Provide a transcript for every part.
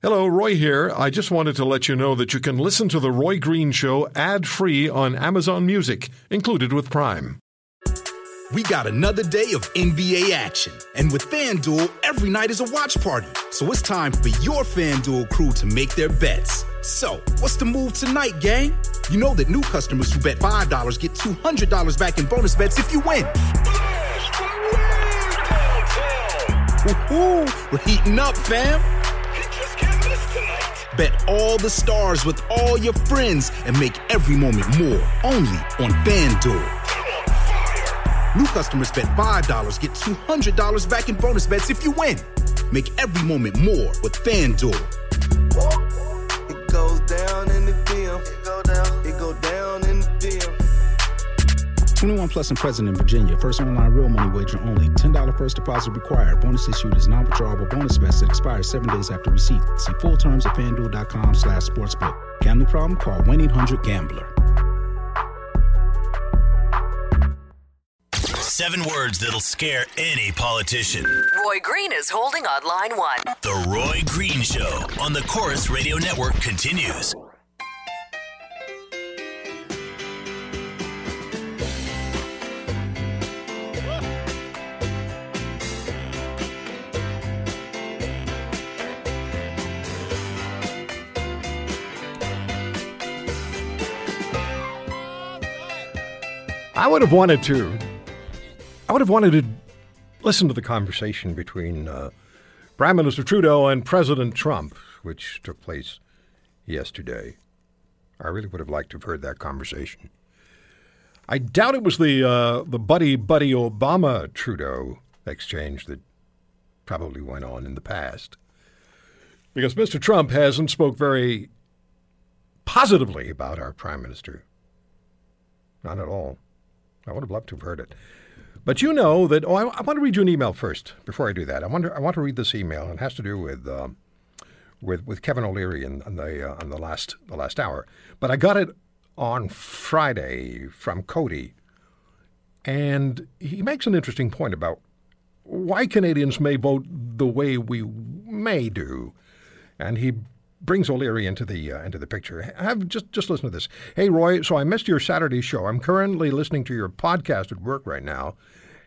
Hello, Roy here. I just wanted to let you know that you can listen to The Roy Green Show ad free on Amazon Music, included with Prime. We got another day of NBA action. And with FanDuel, every night is a watch party. So it's time for your FanDuel crew to make their bets. So, what's the move tonight, gang? You know that new customers who bet $5 get $200 back in bonus bets if you win. Woohoo! We're heating up, fam! Bet all the stars with all your friends and make every moment more only on FanDuel. New customers bet $5 get $200 back in bonus bets if you win. Make every moment more with FanDuel. 21 plus and present in Virginia. First online real money wager only. $10 first deposit required. Bonus issued is non-withdrawable bonus vest that expires seven days after receipt. See full terms at fanduel.com slash sportsbook. Gambling problem? Call 1-800-GAMBLER. Seven words that'll scare any politician. Roy Green is holding on line one. The Roy Green Show on the Corus Radio Network continues. I would have wanted to. I would have wanted to listen to the conversation between uh, Prime Minister Trudeau and President Trump, which took place yesterday. I really would have liked to have heard that conversation. I doubt it was the uh, the buddy buddy Obama Trudeau exchange that probably went on in the past, because Mr. Trump hasn't spoke very positively about our prime minister. Not at all. I would have loved to have heard it. But you know that. Oh, I, I want to read you an email first before I do that. I to, I want to read this email, it has to do with um, with with Kevin O'Leary in, in the uh, on the last the last hour. But I got it on Friday from Cody, and he makes an interesting point about why Canadians may vote the way we may do, and he brings O'Leary into the uh, into the picture. Have just just listen to this. Hey Roy, so I missed your Saturday show. I'm currently listening to your podcast at work right now,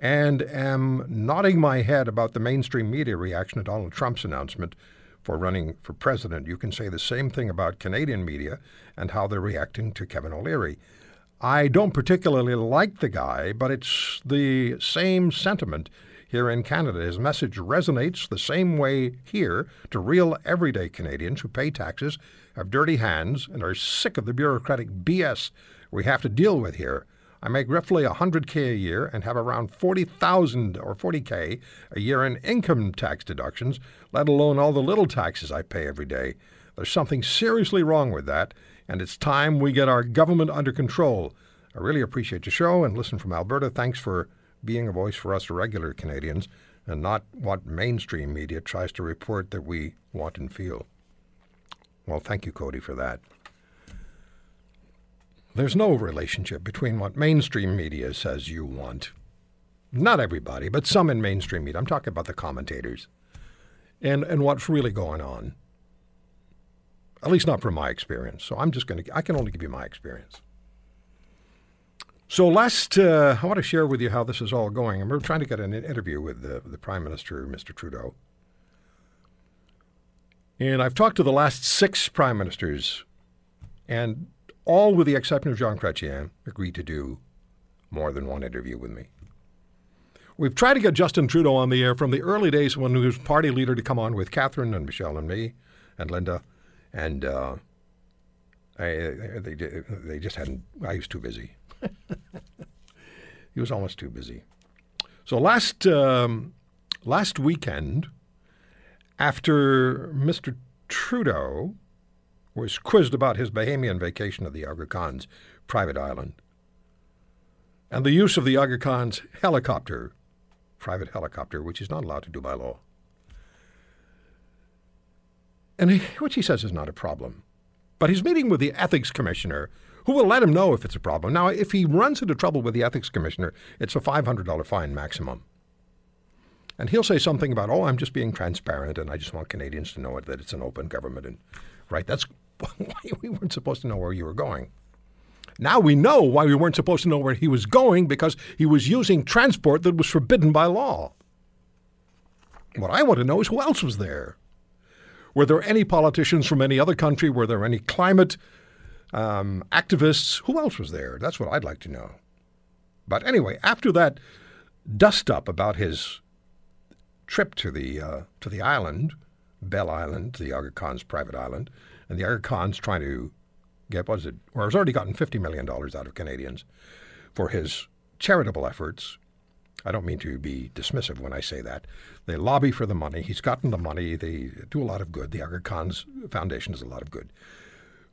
and am nodding my head about the mainstream media reaction to Donald Trump's announcement for running for president. You can say the same thing about Canadian media and how they're reacting to Kevin O'Leary. I don't particularly like the guy, but it's the same sentiment here in Canada. His message resonates the same way here to real everyday Canadians who pay taxes, have dirty hands, and are sick of the bureaucratic BS we have to deal with here. I make roughly 100K a year and have around 40,000 or 40K a year in income tax deductions, let alone all the little taxes I pay every day. There's something seriously wrong with that, and it's time we get our government under control. I really appreciate your show and listen from Alberta. Thanks for being a voice for us regular Canadians and not what mainstream media tries to report that we want and feel. Well, thank you, Cody, for that. There's no relationship between what mainstream media says you want. Not everybody, but some in mainstream media. I'm talking about the commentators. And, and what's really going on. At least not from my experience. So I'm just going to, I can only give you my experience. So last, uh, I want to share with you how this is all going. And we're trying to get an interview with the, the Prime Minister, Mr. Trudeau. And I've talked to the last six Prime Ministers, and all with the exception of Jean Chrétien, agreed to do more than one interview with me. We've tried to get Justin Trudeau on the air from the early days when he was party leader to come on with Catherine and Michelle and me and Linda. And uh, I, they, they just hadn't, I was too busy. he was almost too busy. So last um, last weekend, after Mr. Trudeau was quizzed about his Bahamian vacation at the Aga Khan's private island and the use of the Aga Khan's helicopter, private helicopter, which he's not allowed to do by law. And he, which he says is not a problem. But he's meeting with the ethics commissioner who will let him know if it's a problem. Now, if he runs into trouble with the ethics commissioner, it's a $500 fine maximum. And he'll say something about, oh, I'm just being transparent and I just want Canadians to know it, that it's an open government. And right, that's why we weren't supposed to know where you were going. Now we know why we weren't supposed to know where he was going because he was using transport that was forbidden by law. What I want to know is who else was there. Were there any politicians from any other country? Were there any climate um, activists? Who else was there? That's what I'd like to know. But anyway, after that dust up about his trip to the uh, to the island, Bell Island, the Aga Khan's private island, and the Aga Khan's trying to get what is it? Or has already gotten fifty million dollars out of Canadians for his charitable efforts. I don't mean to be dismissive when I say that. They lobby for the money. He's gotten the money. They do a lot of good. The Aga Khan's Foundation does a lot of good.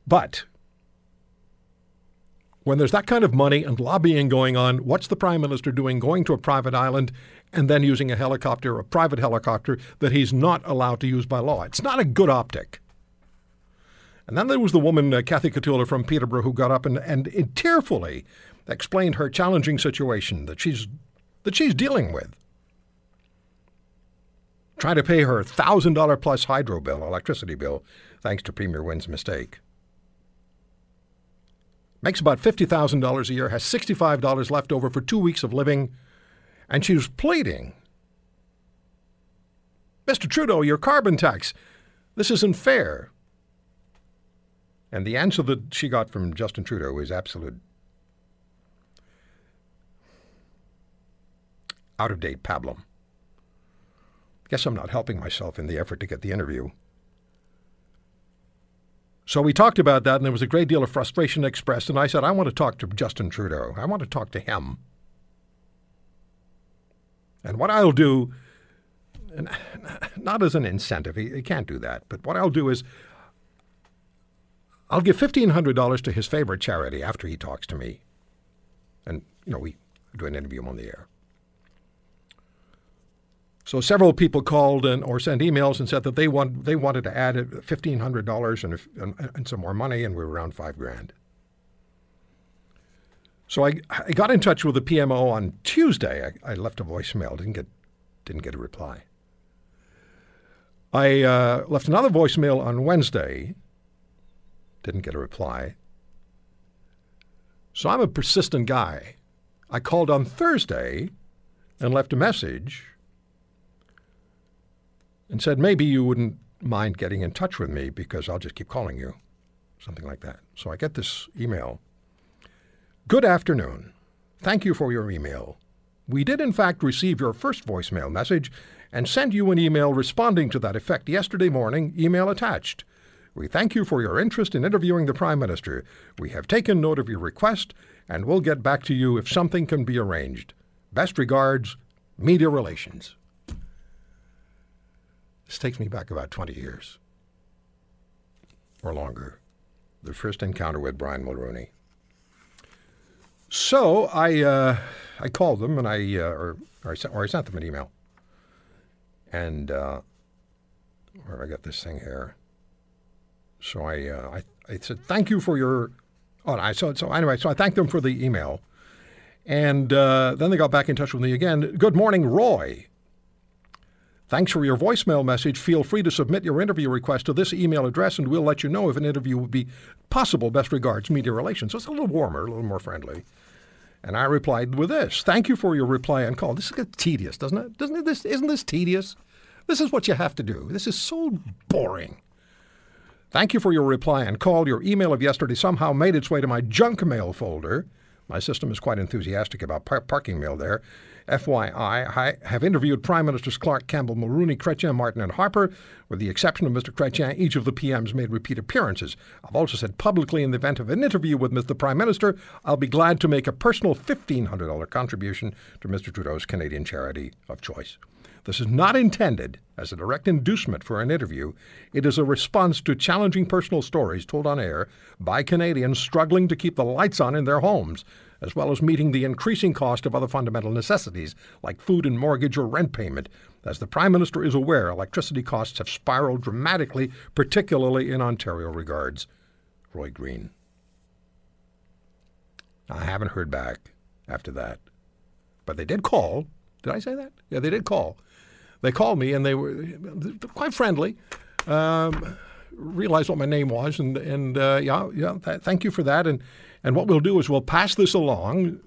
But when there's that kind of money and lobbying going on, what's the prime minister doing going to a private island and then using a helicopter, a private helicopter that he's not allowed to use by law? It's not a good optic. And then there was the woman, uh, Kathy Katula from Peterborough, who got up and, and, and tearfully explained her challenging situation that she's, that she's dealing with. Trying to pay her $1,000 plus hydro bill, electricity bill, thanks to Premier Wynne's mistake makes about $50,000 a year, has $65 left over for two weeks of living, and she was pleading Mr. Trudeau, your carbon tax, this isn't fair. And the answer that she got from Justin Trudeau is absolute out of date pablum. Guess I'm not helping myself in the effort to get the interview. So we talked about that, and there was a great deal of frustration expressed. And I said, I want to talk to Justin Trudeau. I want to talk to him. And what I'll do, not as an incentive, he, he can't do that, but what I'll do is I'll give $1,500 to his favorite charity after he talks to me. And, you know, we do an interview on the air. So several people called and or sent emails and said that they want they wanted to add fifteen hundred dollars and, and some more money, and we were around five grand. So I, I got in touch with the PMO on Tuesday. I, I left a voicemail, didn't get didn't get a reply. I uh, left another voicemail on Wednesday, didn't get a reply. So I'm a persistent guy. I called on Thursday and left a message and said, maybe you wouldn't mind getting in touch with me because I'll just keep calling you. Something like that. So I get this email. Good afternoon. Thank you for your email. We did, in fact, receive your first voicemail message and send you an email responding to that effect yesterday morning, email attached. We thank you for your interest in interviewing the Prime Minister. We have taken note of your request and will get back to you if something can be arranged. Best regards, Media Relations. This takes me back about 20 years or longer. The first encounter with Brian Mulroney. So I uh, I called them and I uh, or or I, sent, or I sent them an email. And uh, where I got this thing here. So I uh, I, I said thank you for your. Oh, I so so anyway. So I thanked them for the email, and uh, then they got back in touch with me again. Good morning, Roy. Thanks for your voicemail message. Feel free to submit your interview request to this email address, and we'll let you know if an interview would be possible. Best regards, Media Relations. So it's a little warmer, a little more friendly. And I replied with this: Thank you for your reply and call. This is tedious, doesn't it? Doesn't it? This isn't this tedious? This is what you have to do. This is so boring. Thank you for your reply and call. Your email of yesterday somehow made its way to my junk mail folder. My system is quite enthusiastic about par- parking mail there. FYI, I have interviewed Prime Ministers Clark, Campbell, Mulroney, Chrétien, Martin, and Harper. With the exception of Mr. Chrétien, each of the PMs made repeat appearances. I've also said publicly in the event of an interview with Mr. Prime Minister, I'll be glad to make a personal $1,500 contribution to Mr. Trudeau's Canadian charity of choice. This is not intended as a direct inducement for an interview. It is a response to challenging personal stories told on air by Canadians struggling to keep the lights on in their homes as well as meeting the increasing cost of other fundamental necessities like food and mortgage or rent payment. As the Prime Minister is aware, electricity costs have spiraled dramatically, particularly in Ontario regards. Roy Green. I haven't heard back after that. But they did call. Did I say that? Yeah, they did call. They called me and they were quite friendly. Um, realized what my name was, and and uh, yeah, yeah. Th- thank you for that. And and what we'll do is we'll pass this along.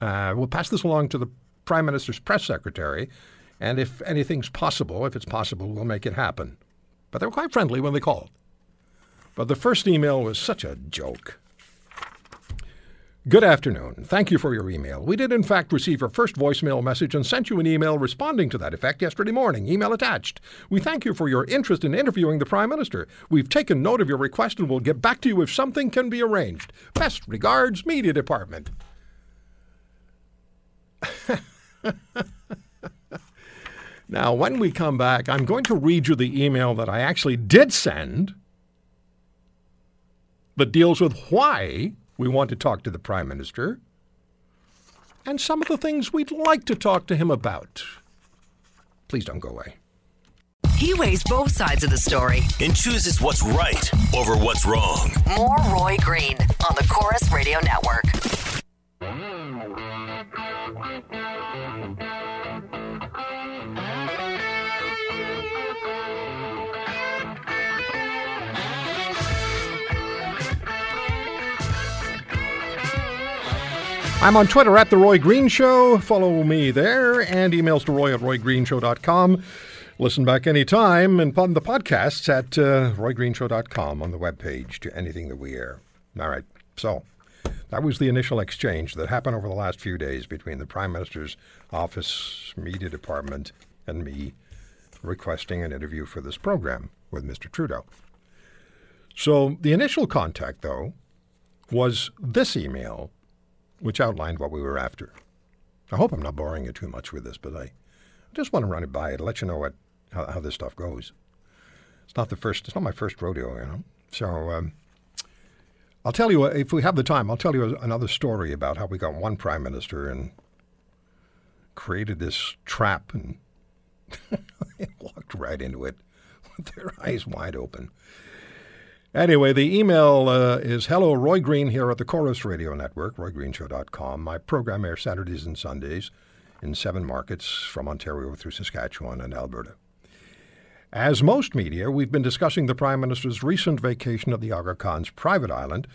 Uh, we'll pass this along to the prime minister's press secretary, and if anything's possible, if it's possible, we'll make it happen. But they were quite friendly when they called. But the first email was such a joke. Good afternoon. Thank you for your email. We did, in fact, receive your first voicemail message and sent you an email responding to that effect yesterday morning. Email attached. We thank you for your interest in interviewing the Prime Minister. We've taken note of your request and will get back to you if something can be arranged. Best regards, Media Department. now, when we come back, I'm going to read you the email that I actually did send that deals with why we want to talk to the Prime Minister and some of the things we'd like to talk to him about. Please don't go away. He weighs both sides of the story. and chooses what's right over what's wrong. More Roy Green on the Corus Radio Network. I'm on Twitter at The Roy Green Show. Follow me there and emails to roy at roygreenshow.com. Listen back anytime and on the podcasts at uh, roygreenshow.com on the webpage to anything that we air. All right. So that was the initial exchange that happened over the last few days between the Prime Minister's office, media department, and me requesting an interview for this program with Mr. Trudeau. So the initial contact, though, was this email which outlined what we were after. I hope I'm not boring you too much with this, but I just want to run it by you to let you know what how, how this stuff goes. It's not the first. It's not my first rodeo, you know. So um, I'll tell you if we have the time. I'll tell you another story about how we got one prime minister and created this trap and walked right into it with their eyes wide open. Anyway, the email uh, is hello, Roy Green here at the Corus Radio Network, roygreenshow.com. My program airs Saturdays and Sundays in seven markets from Ontario through Saskatchewan and Alberta. As most media, we've been discussing the Prime Minister's recent vacation at the Aga Khan's private island,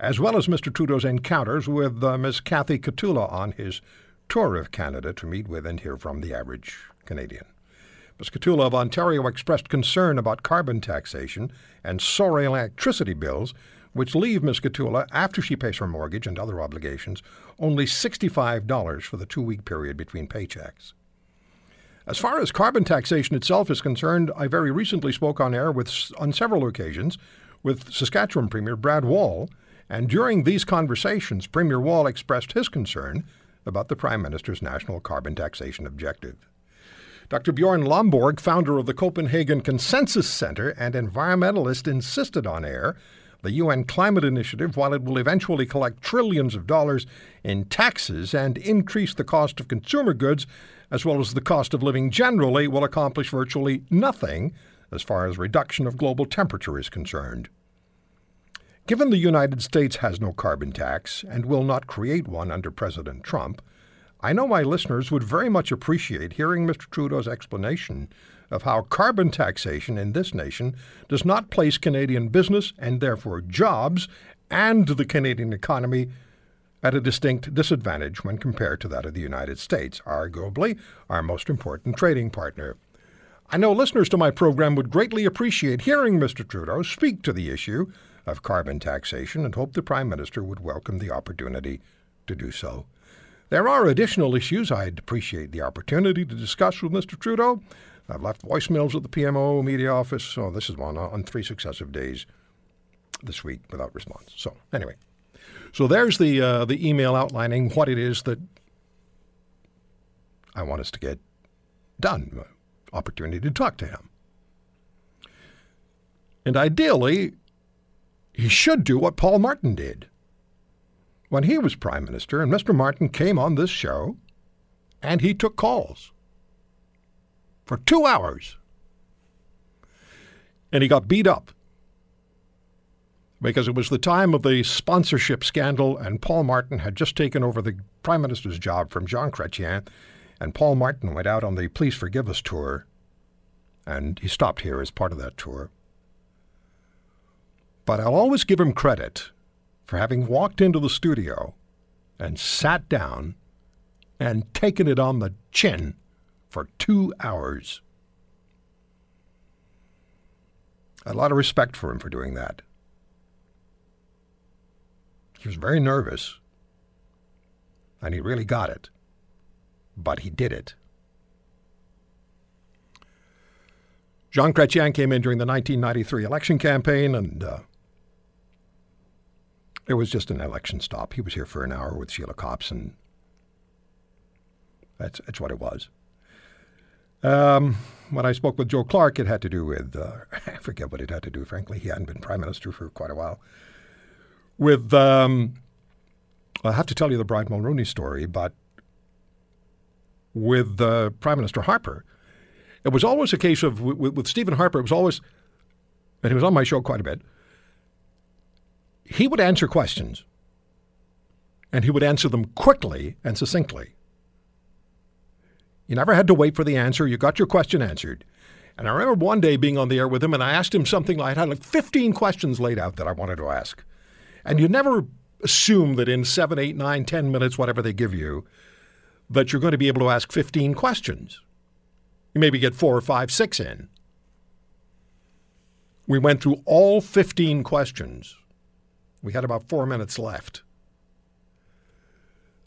as well as Mr. Trudeau's encounters with uh, Ms. Kathy Katula on his tour of Canada to meet with and hear from the average Canadian. Ms. Katula of Ontario expressed concern about carbon taxation and soaring electricity bills, which leave Ms. Katula, after she pays her mortgage and other obligations, only $65 for the two week period between paychecks. As far as carbon taxation itself is concerned, I very recently spoke on air with, on several occasions with Saskatchewan Premier Brad Wall, and during these conversations, Premier Wall expressed his concern about the Prime Minister's national carbon taxation objective. Dr. Bjorn Lomborg, founder of the Copenhagen Consensus Center and environmentalist, insisted on air the UN Climate Initiative, while it will eventually collect trillions of dollars in taxes and increase the cost of consumer goods, as well as the cost of living generally, will accomplish virtually nothing as far as reduction of global temperature is concerned. Given the United States has no carbon tax and will not create one under President Trump, I know my listeners would very much appreciate hearing Mr. Trudeau's explanation of how carbon taxation in this nation does not place Canadian business and therefore jobs and the Canadian economy at a distinct disadvantage when compared to that of the United States, arguably our most important trading partner. I know listeners to my program would greatly appreciate hearing Mr. Trudeau speak to the issue of carbon taxation and hope the Prime Minister would welcome the opportunity to do so. There are additional issues I'd appreciate the opportunity to discuss with Mr. Trudeau. I've left voicemails at the PMO media office, so this is one on three successive days this week without response. So anyway, so there's the uh, the email outlining what it is that I want us to get done. uh, Opportunity to talk to him, and ideally, he should do what Paul Martin did when he was prime minister, and Mr. Martin came on this show, and he took calls for two hours, and he got beat up because it was the time of the sponsorship scandal, and Paul Martin had just taken over the prime minister's job from Jean Chrétien, and Paul Martin went out on the Please Forgive Us tour and he stopped here as part of that tour. But I'll always give him credit for having walked into the studio and sat down and taken it on the chin for two hours. A lot of respect for him for doing that. He was very nervous, and he really got it, but he did it. Jean Chrétien came in during the 1993 election campaign, and uh, it was just an election stop. He was here for an hour with Sheila Copps, and that's, that's what it was. Um, when I spoke with Joe Clark, it had to do with, uh, I forget what it had to do, frankly. He hadn't been prime minister for quite a while. With, um, I have to tell you the Brian Mulroney story, but with uh, Prime Minister Harper, it was always a case of, with, with Stephen Harper, it was always, and he was on my show quite a bit, he would answer questions, and he would answer them quickly and succinctly. You never had to wait for the answer. You got your question answered. And I remember one day being on the air with him, and I asked him something like I had like 15 questions laid out that I wanted to ask. And you never assume that in seven, eight, nine, 10 minutes, whatever they give you, that you're going to be able to ask 15 questions. You maybe get four or five, six in. We went through all 15 questions. We had about four minutes left.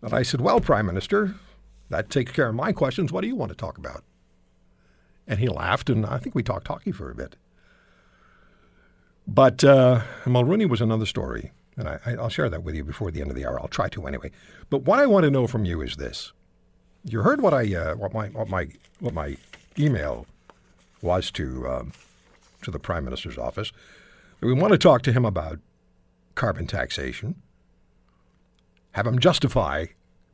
And I said, Well, Prime Minister, that takes care of my questions. What do you want to talk about? And he laughed, and I think we talked hockey for a bit. But uh, Mulroney was another story, and I, will share that with you before the end of the hour. I'll try to anyway. But what I want to know from you is this: You heard what I uh, what my what my what my email was to um, to the Prime Minister's office. We want to talk to him about carbon taxation. Have him justify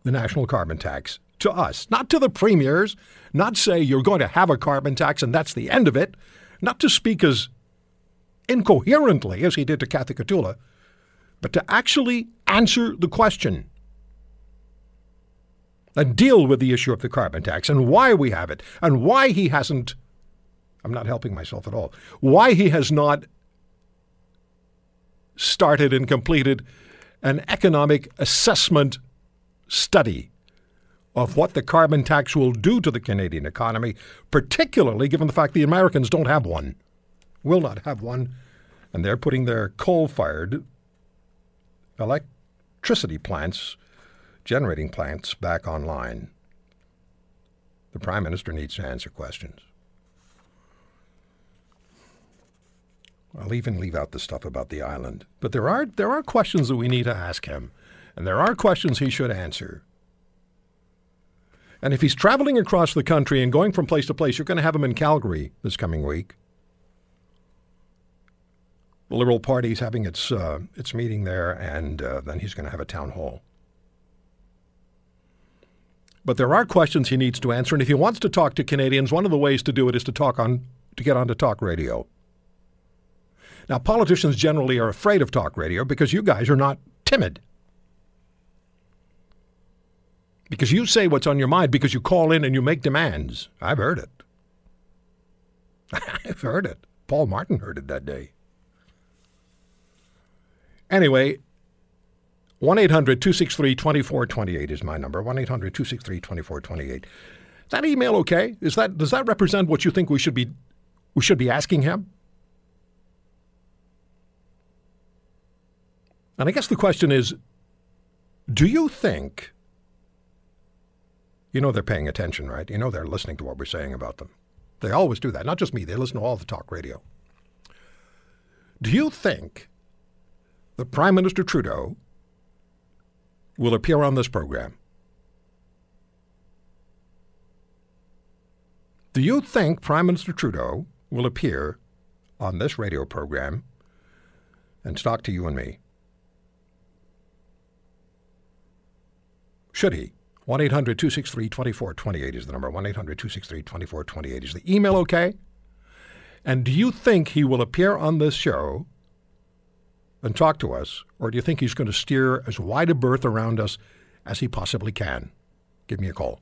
the national carbon tax to us, not to the premiers, not say you're going to have a carbon tax and that's the end of it, not to speak as incoherently as he did to Kathy Katula, but to actually answer the question and deal with the issue of the carbon tax and why we have it and why he hasn't. I'm not helping myself at all. Why he has not started and completed an economic assessment study of what the carbon tax will do to the Canadian economy, particularly given the fact the Americans don't have one, will not have one, and they're putting their coal fired electricity plants, generating plants, back online. The Prime Minister needs to answer questions. I'll even leave out the stuff about the island. But there are there are questions that we need to ask him, and there are questions he should answer. And if he's traveling across the country and going from place to place, you're going to have him in Calgary this coming week. The Liberal Party is having its uh, its meeting there, and uh, then he's going to have a town hall. But there are questions he needs to answer, and if he wants to talk to Canadians, one of the ways to do it is to talk on to get onto talk radio. Now, politicians generally are afraid of talk radio because you guys are not timid because you say what's on your mind because you call in and you make demands. I've heard it. I've heard it. Paul Martin heard it that day. Anyway, 1 800 263 2428 is my number. 1 800 263 2428. Is that email okay? Is that, does that represent what you think we should be, we should be asking him? And I guess the question is do you think you know they're paying attention, right? You know they're listening to what we're saying about them. They always do that. Not just me, they listen to all the talk radio. Do you think the Prime Minister Trudeau will appear on this program? Do you think Prime Minister Trudeau will appear on this radio program and talk to you and me? Should he? 1 800 263 2428 is the number. 1 800 263 2428 is the email, okay? And do you think he will appear on this show and talk to us, or do you think he's going to steer as wide a berth around us as he possibly can? Give me a call.